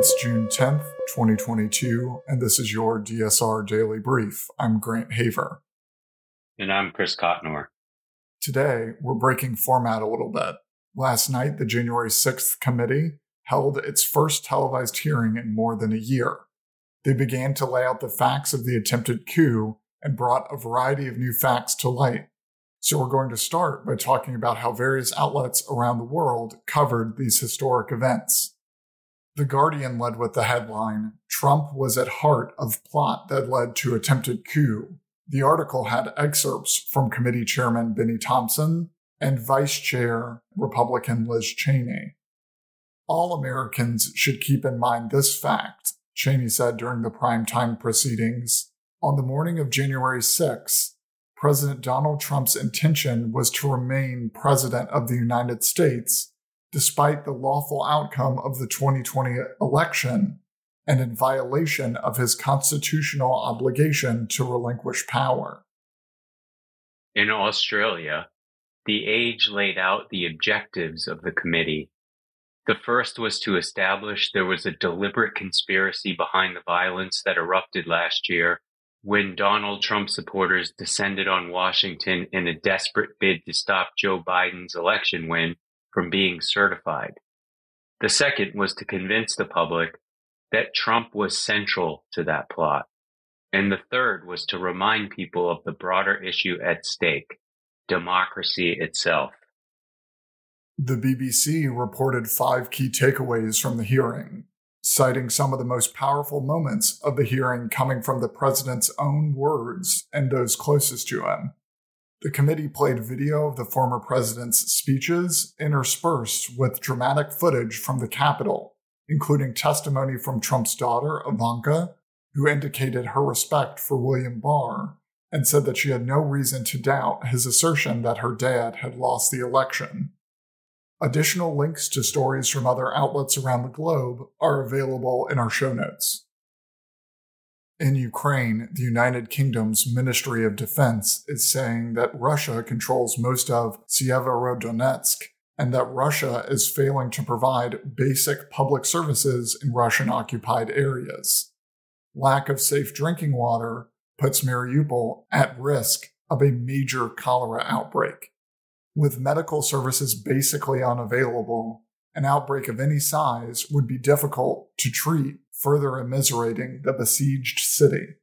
It's June 10th, 2022, and this is your DSR Daily Brief. I'm Grant Haver. And I'm Chris Cotnor. Today, we're breaking format a little bit. Last night, the January 6th committee held its first televised hearing in more than a year. They began to lay out the facts of the attempted coup and brought a variety of new facts to light. So, we're going to start by talking about how various outlets around the world covered these historic events. The Guardian led with the headline Trump was at heart of plot that led to attempted coup. The article had excerpts from committee chairman Bennie Thompson and vice chair Republican Liz Cheney. All Americans should keep in mind this fact, Cheney said during the primetime proceedings. On the morning of January 6, President Donald Trump's intention was to remain president of the United States despite the lawful outcome of the 2020 election and in violation of his constitutional obligation to relinquish power. In Australia, the Age laid out the objectives of the committee. The first was to establish there was a deliberate conspiracy behind the violence that erupted last year when Donald Trump supporters descended on Washington in a desperate bid to stop Joe Biden's election win from being certified. The second was to convince the public that Trump was central to that plot. And the third was to remind people of the broader issue at stake, democracy itself. The BBC reported five key takeaways from the hearing, citing some of the most powerful moments of the hearing coming from the president's own words and those closest to him. The committee played video of the former president's speeches interspersed with dramatic footage from the Capitol, including testimony from Trump's daughter, Ivanka, who indicated her respect for William Barr and said that she had no reason to doubt his assertion that her dad had lost the election. Additional links to stories from other outlets around the globe are available in our show notes. In Ukraine, the United Kingdom's Ministry of Defense is saying that Russia controls most of Severodonetsk and that Russia is failing to provide basic public services in Russian occupied areas. Lack of safe drinking water puts Mariupol at risk of a major cholera outbreak. With medical services basically unavailable, an outbreak of any size would be difficult to treat further immiserating the besieged city.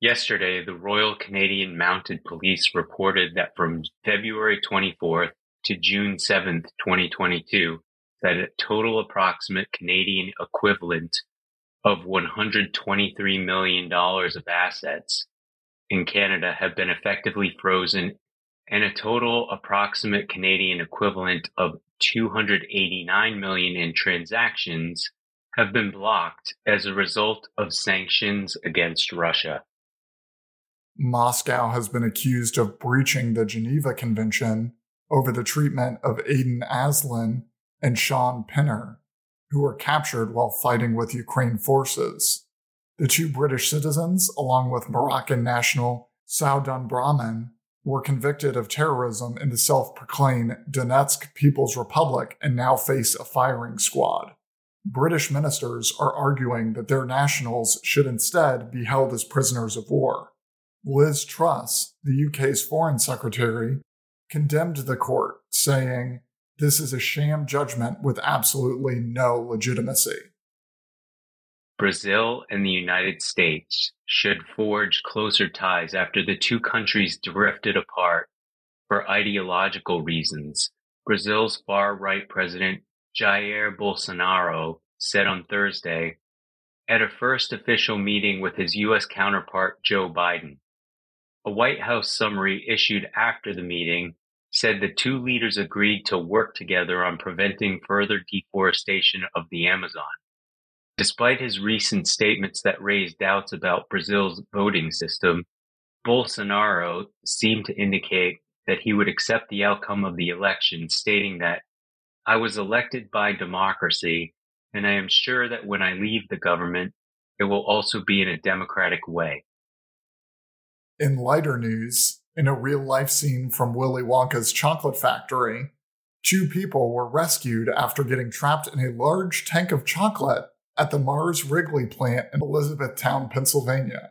Yesterday, the Royal Canadian Mounted Police reported that from February 24th to June 7th, 2022, that a total approximate Canadian equivalent of $123 million of assets in Canada have been effectively frozen and a total approximate Canadian equivalent of 289 million in transactions have been blocked as a result of sanctions against Russia. Moscow has been accused of breaching the Geneva Convention over the treatment of Aiden Aslin and Shaun Pinner, who were captured while fighting with Ukraine forces. The two British citizens, along with Moroccan national Saaudun Brahim, were convicted of terrorism in the self proclaimed Donetsk People's Republic and now face a firing squad. British ministers are arguing that their nationals should instead be held as prisoners of war. Liz Truss, the UK's foreign secretary, condemned the court, saying, This is a sham judgment with absolutely no legitimacy. Brazil and the United States should forge closer ties after the two countries drifted apart for ideological reasons. Brazil's far right president Jair Bolsonaro said on Thursday at a first official meeting with his U.S. counterpart Joe Biden. A White House summary issued after the meeting said the two leaders agreed to work together on preventing further deforestation of the Amazon. Despite his recent statements that raised doubts about Brazil's voting system, Bolsonaro seemed to indicate that he would accept the outcome of the election, stating that I was elected by democracy, and I am sure that when I leave the government, it will also be in a democratic way. In lighter news, in a real life scene from Willy Wonka's Chocolate Factory, Two people were rescued after getting trapped in a large tank of chocolate at the Mars Wrigley plant in Elizabethtown, Pennsylvania.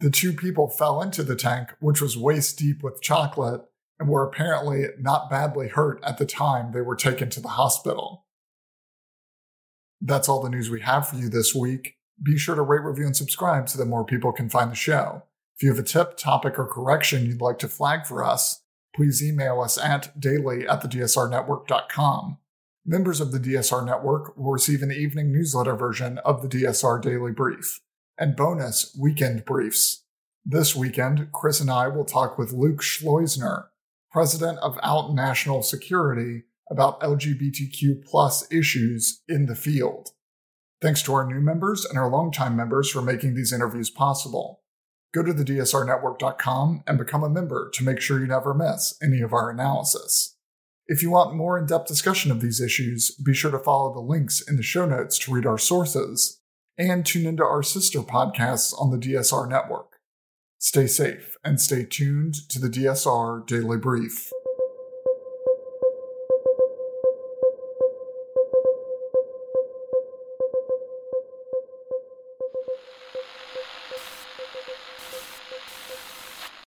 The two people fell into the tank, which was waist deep with chocolate, and were apparently not badly hurt at the time they were taken to the hospital. That's all the news we have for you this week. Be sure to rate, review, and subscribe so that more people can find the show. If you have a tip, topic, or correction you'd like to flag for us, please email us at daily at thedsrnetwork.com. Members of the DSR Network will receive an evening newsletter version of the DSR Daily Brief and bonus weekend briefs. This weekend, Chris and I will talk with Luke Schleusner, president of Out National Security, about LGBTQ plus issues in the field. Thanks to our new members and our longtime members for making these interviews possible. Go to thedsrnetwork.com and become a member to make sure you never miss any of our analysis. If you want more in depth discussion of these issues, be sure to follow the links in the show notes to read our sources and tune into our sister podcasts on the DSR network. Stay safe and stay tuned to the DSR Daily Brief.